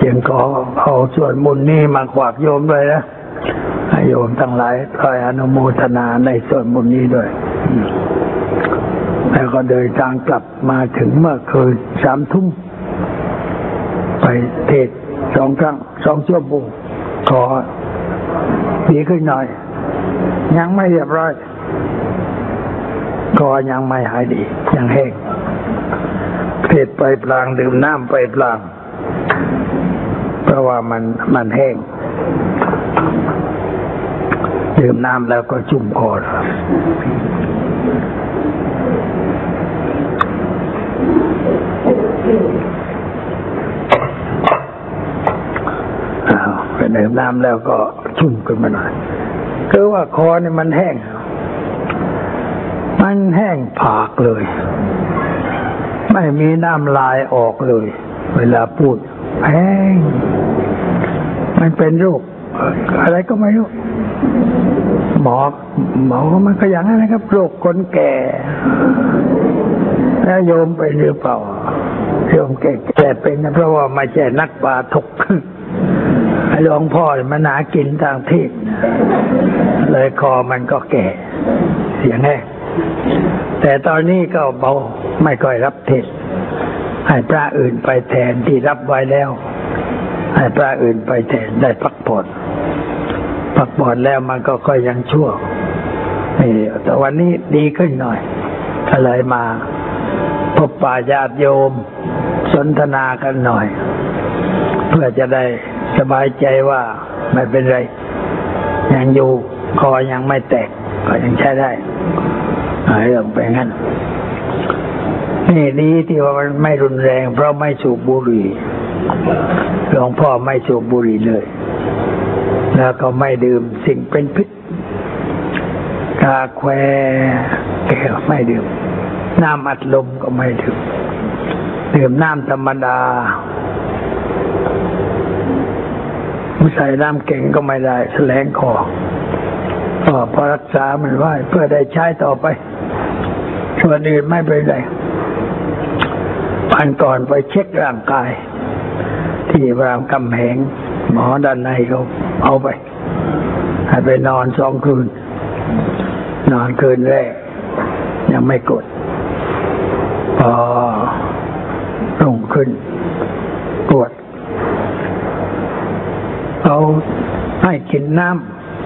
จึงขอเอาส่วนบุญนี้มาขวากโยมด้วยนะให้โยมทั้งหลายคอยอนุโมทนาในส่วนบุญนี้ด้วย แล้วก็เดินทางกลับมาถึงเมื่อคืนสามทุ่มไปเทศสองครั้งสองชั่วโมง ขอดีขึ้นหน่อย ยังไม่เรียบร้อยก็ยังไม่หายดี ยังแห้งเทศน์ไปพลางดื่มน้ำไปพลาง เพราะว่ามันมันแห้ง ดื่มน้ำแล้วก็จุ่มคอแล้วอ้าวไป ดื่มน้ำแล้วก็ชุ่มขึ้นมาหน่อยคือว่าคอเนี่ยมันแห้ง มันแห้งผากเลย ไม่มีน้ำลายออกเลย เวลาพูดแห้ง มันเป็นโรคอะไรก็ไม่รู้หมอหมอมันก็อย่างนั้นนะครับ โรคคนแก่แล้วโยมไปหรือเปล่าโยมแก่แก่เป็นนะเพราะว่าไม่ใช่นักบาถกไอ้ หลวงพ่อมันหากินทางที่เลยคอมันก็แก่ เสียงแห้งแต่ตอนนี้ก็เบาไม่ค่อยรับเทศให้พระอื่นไปแทนที่รับไว้แล้ว ให้พระอื่นไปแทนได้พักผ่อนพักผ่อนแล้วมันก็ค่อยยังชั่วนี่แต่วันนี้ดีขึ้นหน่อยก็เลยมาพบปาญาติโยมสนทนากันหน่อย เพื่อจะได้ สบายใจว่าไม่เป็นไร ยังอยู่คอยังไม่แตก ก็ยังใช้ได้หายเรื่องไปงั้นนี่ดีที่ว่ามันไม่รุนแรง เพราะไม่สูบบุหรี่หลวงพ่อไม่สูบบุหรี่เลย แล้วก็ไม่ดื่มสิ่งเป็นพิษกาแควแก้วไม่ดื่ม น้ำอัดลมก็ไม่ดื่ม ดื่มน้ำธรรมดา ใส่น้ำเก่งก็ไม่ได้แสลงคอก็พอรักษามันไว้เพื่อได้ใช้ต่อไป ส่วนอื่นไม่เป็นไรวันก่อนไปเช็คร่างกาย ที่รามคำแหงหมอด้านในเขาเอาไปให้ไปนอนสองคืน นอนคืนแรก ยังไม่กด พอลงขึ้นปวด ให้กินน้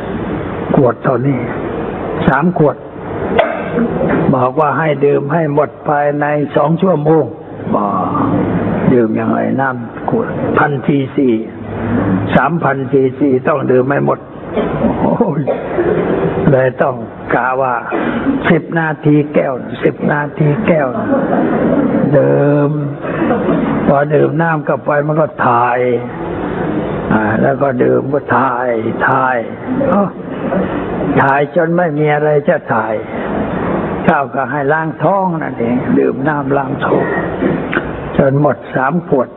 ำขวดเท่านี้สามขวด บอกว่าให้ดื่มให้หมดภายในสองชั่วโมงบอกดื่มยังไงน้ำขวดพันซีซีสามพันซีซีต้องดื่มไม่หมดเลยต้องกาว่าสิบนาทีแก้วสิบนาทีแก้ว เดื่มพอดื่มน้ำกับไปมันก็ถ่าย แล้วก็ดื่มก็ถ่ายถ่ายถ่ายจนไม่มีอะไรจะถ่ายเจ้าวก็ให้ล้างท้องนั่นเอง ดื่มน้ำล้างท้องจนหมดสามขวด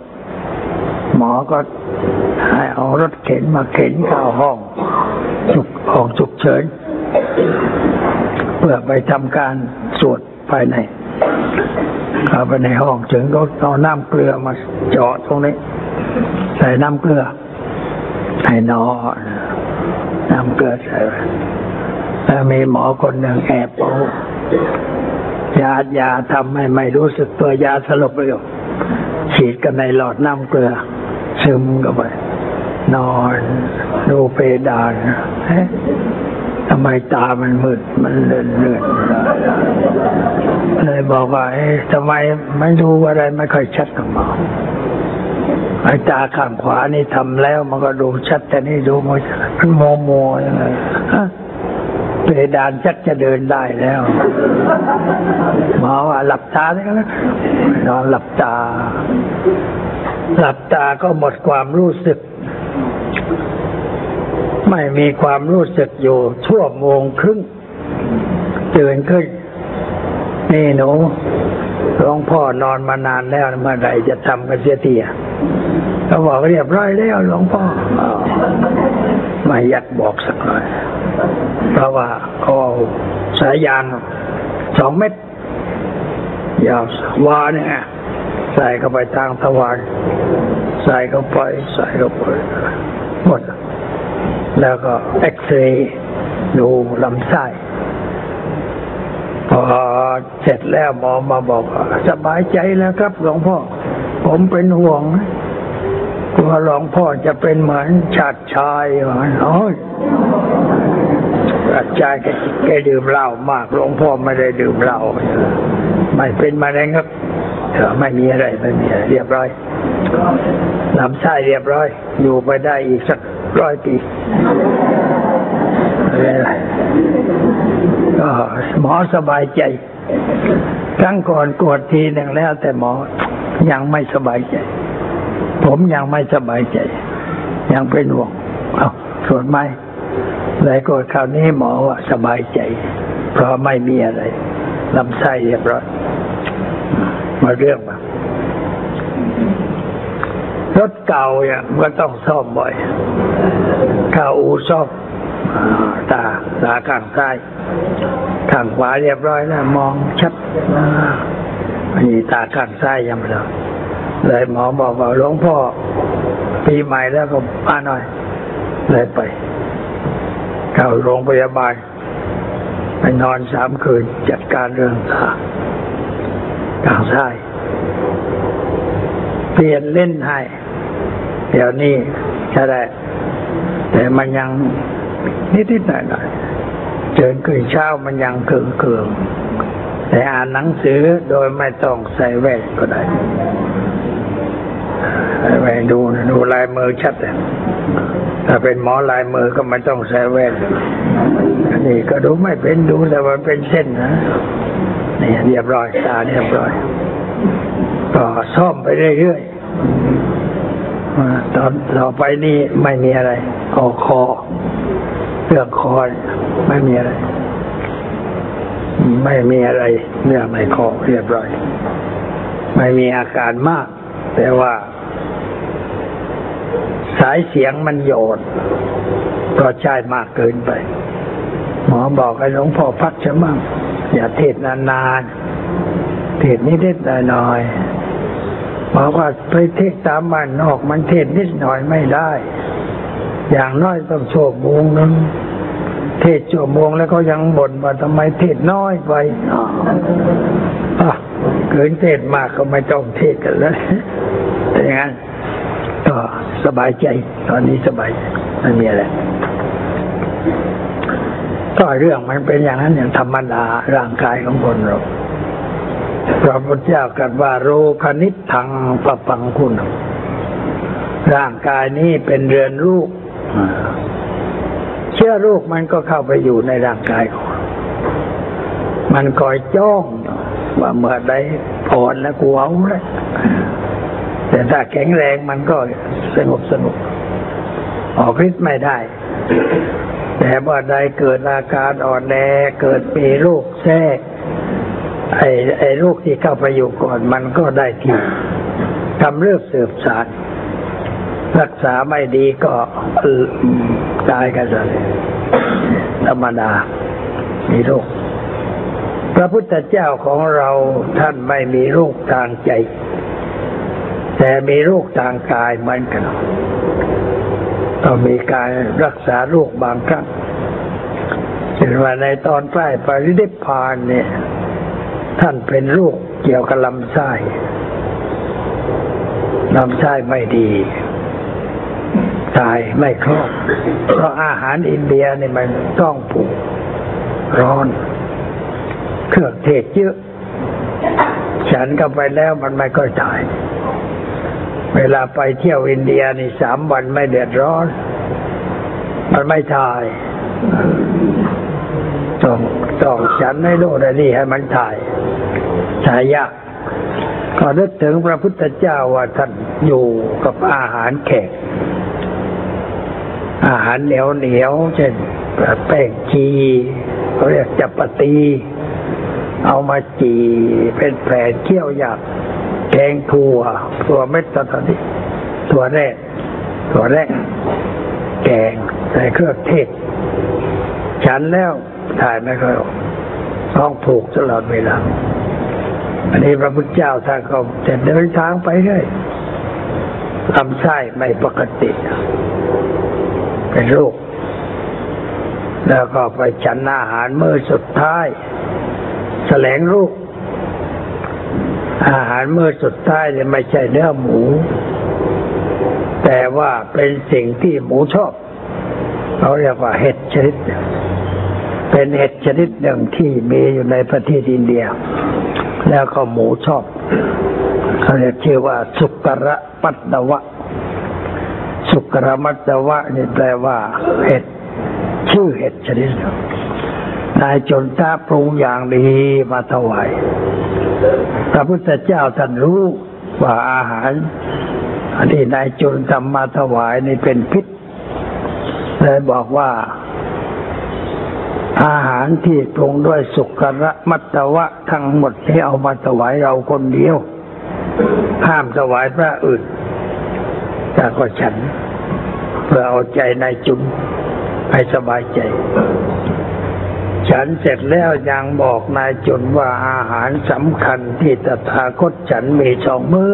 หมอก็ให้เอารถเข็นมาเข็นเข้าห้องฉุกห้องฉุกเฉินเพื่อไปทำการสวดภายในเข้าไปในห้องถึงก็เอาน้ำเกลือมาเจาะตรงนี้ ใส่น้ำเกลือ ให้นอนน้ำเกลือใส่ไว้แล้วมีหมอคนหนึ่งแอบเอายายาทำให้ไม่รู้สึกตัวยาสลบเร็วฉีดกันในหลอดน้ำเกลือ ซึมเข้าไป นอนดูเพดานทำไมตามันมืดมันเลื่อนเลื่อนเลยบอกว่าทำไมไม่ดูอะไรไม่ค่อยชัดกับหมอ อ้ตาข้างขวานี่ทำแล้วมันก็ดูชัด แต่นี่ดูม่ชัดมันโมโมยังไงเพดานชักจะเดินได้แล้วหมอว่าหลับตาได้ก็แล้วนอนหลับตา หลับตาก็หมดความรู้สึก ไม่มีความรู้สึกอยู่ ชั่วโมงครึ่งตื่นขึ้น นี่หนูหลวงพ่อนอนมานานแล้วเมื่อไหร่จะทำกันเสียทีอะ เขาบอกเรียบร้อยแล้วหลวงพ่ออ้าวไม่อยากบอกสักหน่อย เพราะว่าเขอาสายยางสองเม็ดยาววาเนี่ยใส่เข้าไปทางทวารใส่เข้าไปใส่เข้าไปหมด แล้วก็เอ็กซเรย์ดูลำไส้พอเสร็จแล้วหมอมาบอกสบายใจแล้วครับหลวงพ่อ ผมเป็นห่วงกลัวหลวงพ่อจะเป็นเหมือนชาติชายว่างั้นโอ้ยชาติชายแกแกดื่มเหล้ามากหลวงพ่อไม่ได้ดื่มเหล้าไม่เป็นมะเร็งครับไม่มีอะไรไม่มีอะไรเรียบร้อยลำไส้เรียบร้อย อยู่ไปได้อีกสักร้อยปีไม่เป็นไรก็หมอสบายใจ ครั้งก่อนกวดทีหนึ่งแล้ว แต่หมอยังไม่สบายใจ ผมยังไม่สบายใจ ยังเป็นห่วงเอาส่วนไหมเลยกดคราวนี้หมอว่าสบายใจ เพราะไม่มีอะไรลำไส้เรียบร้อยมาเรื่องมารถเก่าเนี่ยมันก็ต้องซ่อมบ่อยข้าอูซ่อมตาตาข้างซ้าย ข้างขวาเรียบร้อยแล้ว มองชัดอันนี้ตาข้างซ้ายยังไม่ได้เลยหมอบอกว่าหลวงพ่อปีใหม่แล้วก็มาหน่อย เลยไป เข้าโรงพยาบาลไปนอนสามคืนจัดการเรื่องตาข้างซ้ายเปลี่ยนเล่นให้ เดี๋ยวนี้จะได้แต่มันยังนิดๆหน่อยๆ เจินขึ้นเช้ามันยังเคืองเคืองๆแต่อ่านหนังสือโดยไม่ต้องใส่แว่นก็ได้ใส่แว่นดูนะดูลายมือชัดเลยถ้าเป็นหมอลายมือก็ไม่ต้องใส่แว่นอันนี้ก็ดูไม่เป็นดูแต่ว่าเป็นเส้นนะนี่เรียบร้อยตาเรียบร้อยก็ซ่อมไปเรื่อยๆตอนต่อไปนี่ไม่มีอะไรออกคอ เรื่องคอนไม่มีอะไร ไม่มีอะไรเรื่องในคอเรียบร้อย ไม่มีอาการมาก แต่ว่า สายเสียงมันโยดเพราะใช้มากเกินไป หมอบอกให้หลวงพ่อพักจะมั่งอย่าเทศนานๆเทศนิดๆหน่อยๆบอกว่าไปเทศตามบ้านนอกมันเทศนิดหน่อยไม่ได้ อย่างน้อยต้องชั่วโมงนึงเทศชั่วโมงแล้วก็ยังบ่นว่าทำไมเทศน้อยไปอะเกินเทศมากก็ไม่ต้องเทศกันแล้วแต่อย่างนั้นก็สบายใจ ตอนนี้สบายไม่มีอะไรก็เรื่องมันเป็นอย่างนั้นอย่างธรรมดาร่างกายของคนเราพระพุทธเจ้าตรัสว่าโรคนิททังปะปังคุณ ร่างกายนี้เป็นเรือนรูป เชื้อโรคมันก็เข้าไปอยู่ในร่างกายของมันคอยจ้องว่าเมื่อใดอ่อนแล้วกูเอาเลยแต่ถ้าแข็งแรงมันก็สงบสนุกออกฤทธิ์ไม่ได้ แต่เมื่อใดเกิดอาการอ่อนแอเกิดมีโรคแทรกไอ้ไอ้โรคที่เข้าไปอยู่ก่อนมันก็ได้ทีทำเรื่องเสืบสาร รักษาไม่ดีก็ตายกันเลยธรรมดามีโรคพระพุทธเจ้าของเราท่านไม่มีโรคทางใจ แต่มีโรคทางกายเหมือนกันก็มีการรักษาโรคบางครั้งเช่นว่าในตอนใกล้ปรินิพพานเนี่ย ท่านเป็นโรคเกี่ยวกับลำไส้ลำไส้ไม่ดี ตายไม่ครอบเพราะอาหารอินเดียเนี่ยมันต้องผูกร้อน เครื่องเทศเยอะ ฉันก็ไปแล้วมันไม่ค่อยตาย เวลาไปเที่ยวอินเดียนี่สามวันไม่เดือดร้อน มันไม่ตายต้องต้องฉันให้โน่นให้นี่ให้มันตายตายยากก็นึกถึงพระพุทธเจ้าว่าท่านอยู่กับอาหารแขก อาหารเหนียวเหนียวๆเช่นแป้งจีเขาเรียกจับปตี เอามาจีเป็นแผลเคี่ยวหยาบแกงถั่วถั่วเม็ดตอนนี้ถั่วแรกถั่วแรกแกงใส่เครื่องเทศ ฉันแล้วถ่ายไม่ค่อยออกท้องผูกตลอดเวลาอันนี้พระพุทธเจ้าท่านก็จะเดินทางไปเรื่อยลำไส้ไม่ปกติ เป็นโรคแล้วก็ไปฉันอาหารมื้อสุดท้ายแสลงรูปอาหารมื้อสุดท้ายเนี่ยไม่ใช่เนื้อหมู แต่ว่าเป็นสิ่งที่หมูชอบเขาเรียกว่าเห็ดชนิด เป็นเห็ดชนิดหนึ่งที่มีอยู่ในประเทศอินเดีย แล้วก็หมูชอบเขาเรียกชื่อว่าสุกระมัตตวะ สุกระมัตตวะนี่แปลว่าเห็ด ชื่อเห็ดชนิดหนึ่งนายจนตาปรุงอย่างดีมาถวายพระพุทธเจ้าท่านรู้ว่าอาหารอที่นายจนทำมาถวายนี่เป็นพิษเลยบอกว่า อาหารที่ปรุงด้วยสุกระมัตตวะทั้งหมดที่เอามาถวายเราคนเดียว ห้ามถวายพระอื่นแต่ก็ฉัน เพื่อเอาใจนายจุนให้สบายใจ ฉันเสร็จแล้วยังบอกนายจุนว่าอาหารสำคัญที่ตถาคตฉันมีสองมือ้อ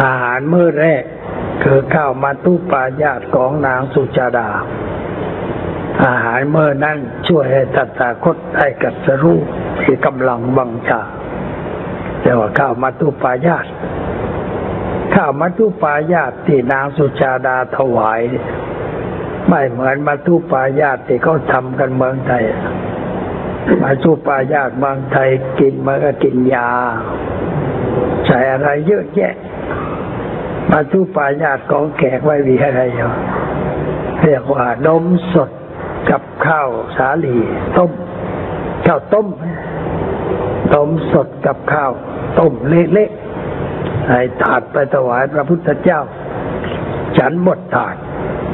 อาหารมื้อแรก คือข้าวมาตุปายาตของนางสุจาดา อาหารมื้อนั้นช่วยให้ตถาคตได้กัสรู้ที่กำลังบังชาเรียกว่าข้าวมาตุปายาต ข้าวมัตุปายาตที่นางสุจาดาถวาย ไม่เหมือนมัตุปายาตที่เขาทำกันเมืองไทยมัตุปายาตเมืองไทยกินมันก็กินยา ใส่อะไรเยอะแยะมาทุปายาตของแขกไว้มีอะไรอยู่เรียกว่านมสดกับข้าวสาลีต้มข้าวต้มนมสดกับข้าวต้มเละๆ ให้ถาดไปถวายพระพุทธเจ้า ฉันหมดถาด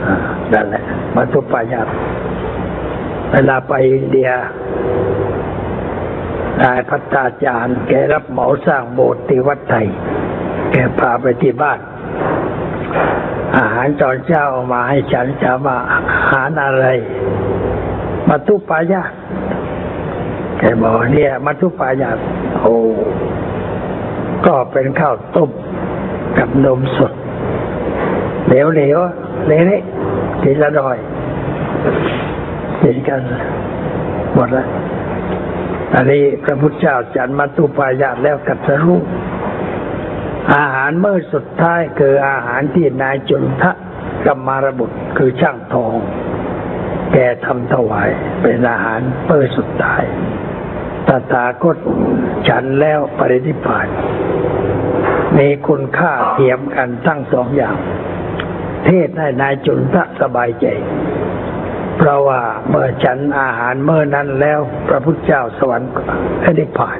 อ่านั่นแหละมาทุปายาตเวลาไปอินเดียนายพัฒนาจารย์ แกรับเหมาสร้างโบสถ์ที่วัดไทย แกพาไปที่บ้าน อาหารตอนเช้าเอามาให้ฉันจะมาอาหารอะไร มาทุปายาตแกบอกเนี่ยมาทุปายาตโอ้ ก็เป็นข้าวต้มกับนมสด เหลวเหลวเละๆทีละหน่อยกินกันหมดแล้วอันนี้พระพุทธเจ้าจันมัตตุปายาตแล้วกัตสรู้อาหารเมื้อสุดท้ายคืออาหารที่นายจุนทะกัมมารบุตรคือช่างทอง แกทำถวายเป็นอาหารมื้อสุดท้าย ตถาคตฉันแล้วปรินิพพาน มีคุณค่าเทียมกันทั้งสองอย่าง เทศให้นายจุนทะสบายใจ เพราะว่าเมื่อฉันอาหารเมื่อนั้นแล้วพระพุทธเจ้าสวรรค์ก็ได้ผ่าน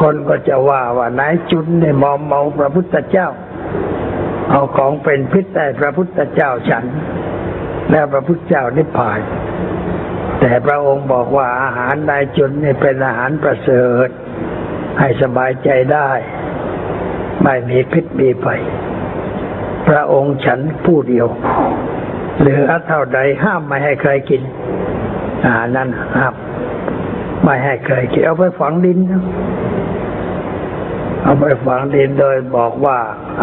คนก็จะว่าว่านายจุนเนี่ยมอมเมาพระพุทธเจ้า เอาของเป็นพิษแต่พระพุทธเจ้าฉัน แล้วพระพุทธเจ้านิพพาน แต่พระองค์บอกว่าอาหารนายจุนเนี่เป็นอาหารประเสริฐ ให้สบายใจได้ ไม่มีพิษมีภัยพระองค์ฉันผู้เดียว เหลือเท่าใดห้ามไม่ให้ใครกินอาหารนั้นห้ามไม่ให้ใครกิน เอาไปฝังดินเอาไปฝังดินโดยบอกว่า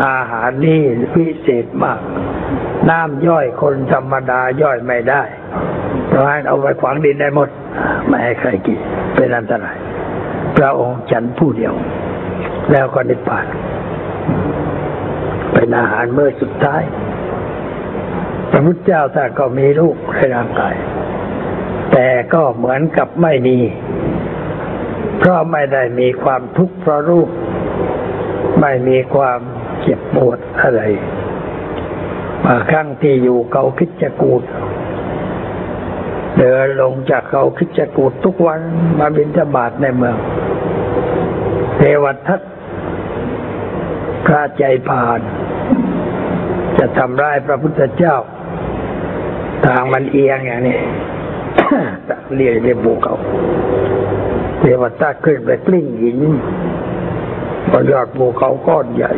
อาหารนี้พิเศษมาก น้ำย่อยคนธรรมดาย่อยไม่ได้ เพราะเอาไปฝังดินได้หมด ไม่ให้ใครกินเป็นอันตรายพระองค์ฉันผู้เดียว แล้วก็นิพพาน เป็นอาหารเมื่อสุดท้าย พระพุทธเจ้าท่านก็มีลูกในร่างกาย แต่ก็เหมือนกับไม่มี เพราะไม่ได้มีความทุกข์เพราะรูป ไม่มีความเจ็บปวดอะไรมาครั้งที่อยู่เขาคิดจะกูด เดินลงจากเขาคิดจะกูดทุกวันมาบินทบาทในเมือง เทวทัตพระใจผ่าน จะทำร้ายพระพุทธเจ้า ทางมันเอียงอย่างนี้เรียกเรียกภูเขาเทวตาขึ้นไปกลิ้งหินบนยอดภูเขาก้อนใหญ่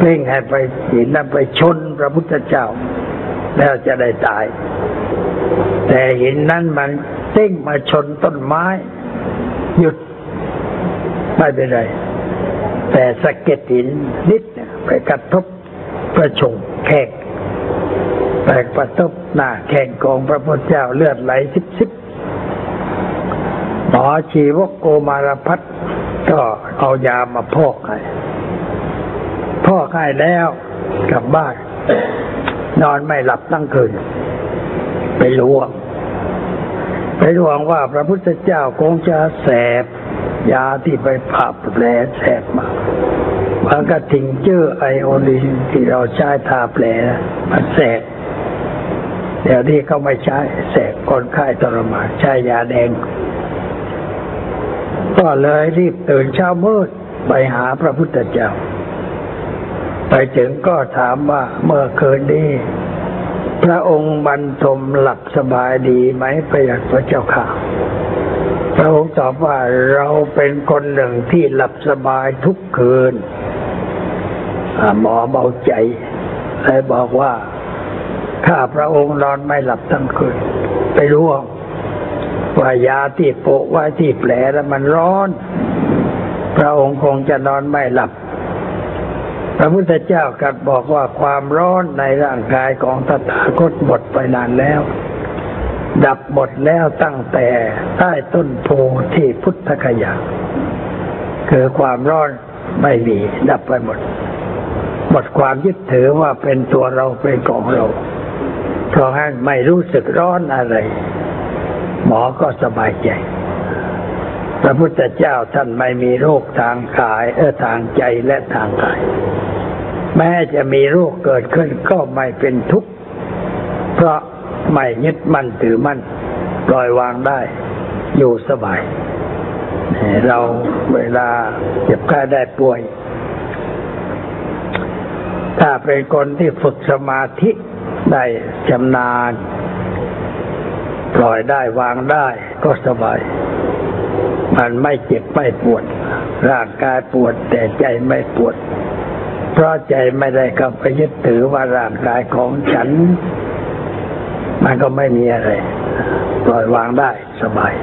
กลิ้งให้ไปหินนั้นไปชนพระพุทธเจ้า แล้วจะได้ตาย แต่หินนั้นมันเต้งมาชนต้นไม้ หยุดไม่เป็นไร แต่สะเก็ดหินนิดนไปกระทบประชงแขกแตกระทบหน้าแข่งของพระพุทธเจ้าเลือดไหลซิบซิบหมอชีวกโกมารพัฒก็เอายามาพอกให้พอกให้แล้วกลับบ้านนอนไม่หลับตั้งคืน ไปลวงไปลวงว่าพระพุทธเจ้าคงจะแสบยาที่ไปผ่าแผลแสบมาบางก็ทิงเจอไอโอดีนที่เราใช้ทาแผลมันแสบเดี๋ยวนี้เขาไม่ใช้แสบคนไข้ทรมานใช้ยาแดง ก็เลยรีบตื่นเช้ามืดไปหาพระพุทธเจ้า ไปถึงก็ถามว่าเมื่อคืนนี้ พระองค์บรรทมหลับสบายดีไหมพระยาพระเจ้าค่ะ พระองค์ตอบว่าเราเป็นคนหนึ่งที่หลับสบายทุกคืนหมอเบาใจเลยบอกว่าข้าพระองค์นอนไม่หลับทั้งคืนไปรู้ว่ายาที่โปะไว้ที่แผลแล้วมันร้อน พระองค์คงจะนอนไม่หลับ พระพุทธเจ้ากัดบอกว่าความร้อนในร่างกายของตถาคตหมดไปนานแล้ว ดับหมดแล้วตั้งแต่ใต้ต้นโพที่พุทธคยาคือความร้อนไม่มี ดับไปหมด หมดความยึดถือว่าเป็นตัวเราเป็นของเรา เพราะงั้นไม่รู้สึกร้อนอะไร หมอก็สบายใจ พระพุทธเจ้าท่านไม่มีโรคทางกายเออทางใจและทางกาย แม้จะมีโรคเกิดขึ้นก็ไม่เป็นทุกข์เพราะไม่ยึดมั่นถือมั่นปล่อยวางได้ อยู่สบาย เราเวลาเจ็บไข้ได้ป่วย ถ้าเป็นคนที่ฝึกสมาธิได้ชำนาญ ปล่อยได้วางได้ก็สบาย มันไม่เจ็บไม่ปวด ร่างกายปวดแต่ใจไม่ปวด เพราะใจไม่ได้กลับไปยึดถือว่าร่างกายของฉัน มันก็ไม่มีอะไรปล่อยวางได้สบาย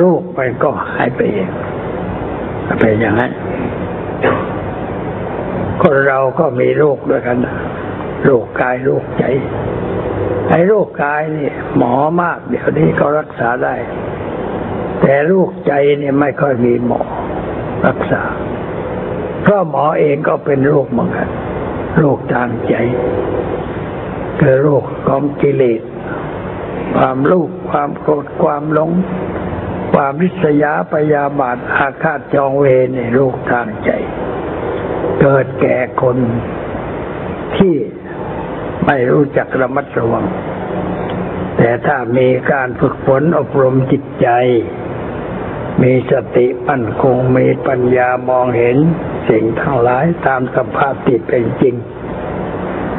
รูปมันก็หายไปเองเป็นอย่างนั้นคนเราก็มีโรคด้วยกันโรคกายโรคใจไอ้โรคกายนี่หมอมาก เดี๋ยวนี้ก็รักษาได้ แต่โรคใจเนี่ยไม่ค่อยมีหมอรักษา เพราะหมอเองก็เป็นโรคเหมือนกันโรคทางใจคือโรคของกิเลส ความลูกความโกรธความหลง ความริษยาปยาบาทอาฆาตจองเวรในโรคทางใจ เกิดแก่คนที่ไม่รู้จักระมัดระวัง แต่ถ้ามีการฝึกฝนอบรมจิตใจ มีสติมั่นคงมีปัญญามองเห็นสิ่งทั้งหลายตามสภาพที่เป็นจริง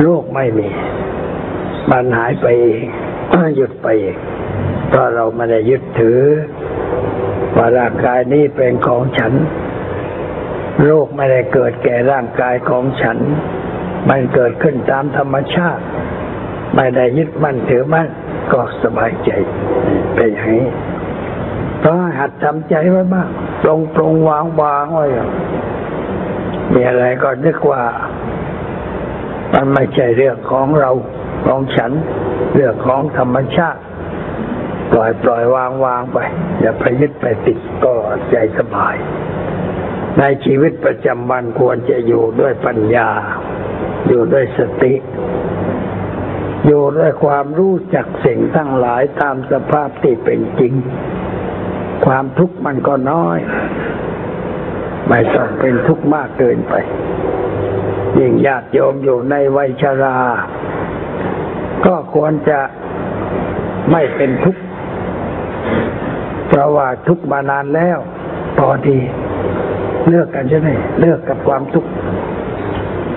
โลกไม่มี มันหายไปเองหยุดไปเองเพราะเราไม่ได้ยึดถือว่าร่างกายนี้เป็นของฉัน โลกไม่ได้เกิดแก่ร่างกายของฉัน มันเกิดขึ้นตามธรรมชาติ ไม่ได้ยึดมั่นถือมั่นก็สบายใจเป็นอย่างนี้ เพราหัดทำใจไว้บ้างตรงตรงวางวางไว้มีอะไรก็นึกว่า มันไม่ใช่เรื่องของเราของฉัน เรื่องของธรรมชาติ ปล่อยปล่อยวางวางไป อย่าไปยึดไปติดก็ใจสบาย ในชีวิตประจำวันควรจะอยู่ด้วยปัญญา อยู่ด้วยสติอยู่ด้วยความรู้จักสิ่งทั้งหลายตามสภาพที่เป็นจริง ความทุกข์มันก็น้อย ไม่ต้องเป็นทุกข์มากเกินไป ยิ่งญาติโยมอยู่ในวัยชรา ก็ควรจะไม่เป็นทุกข์เพราะว่าทุกข์มานานแล้วพอดี เลิกกันใช่ไหมเลิกกับความทุกข์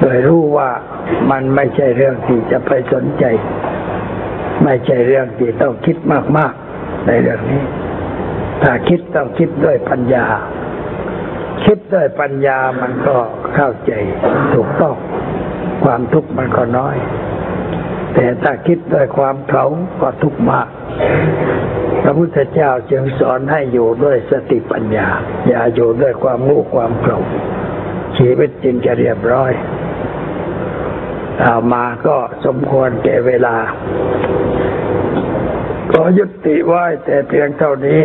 โดยรู้ว่ามันไม่ใช่เรื่องที่จะไปสนใจ ไม่ใช่เรื่องที่ต้องคิดมากๆในเรื่องนี้ ถ้าคิดต้องคิดด้วยปัญญา คิดด้วยปัญญามันก็เข้าใจถูกต้องความทุกข์มันก็น้อย แต่ถ้าคิดด้วยความเขาก็ทุกข์มาก พระพุทธเจ้าจึงสอนให้อยู่ด้วยสติปัญญา อย่าอยู่ด้วยความงูความโกรธชีวิตจึงจะเรียบร้อยเอามาก็สมควรแก่เวลา ขอยุติไว้แต่เพียงเท่านี้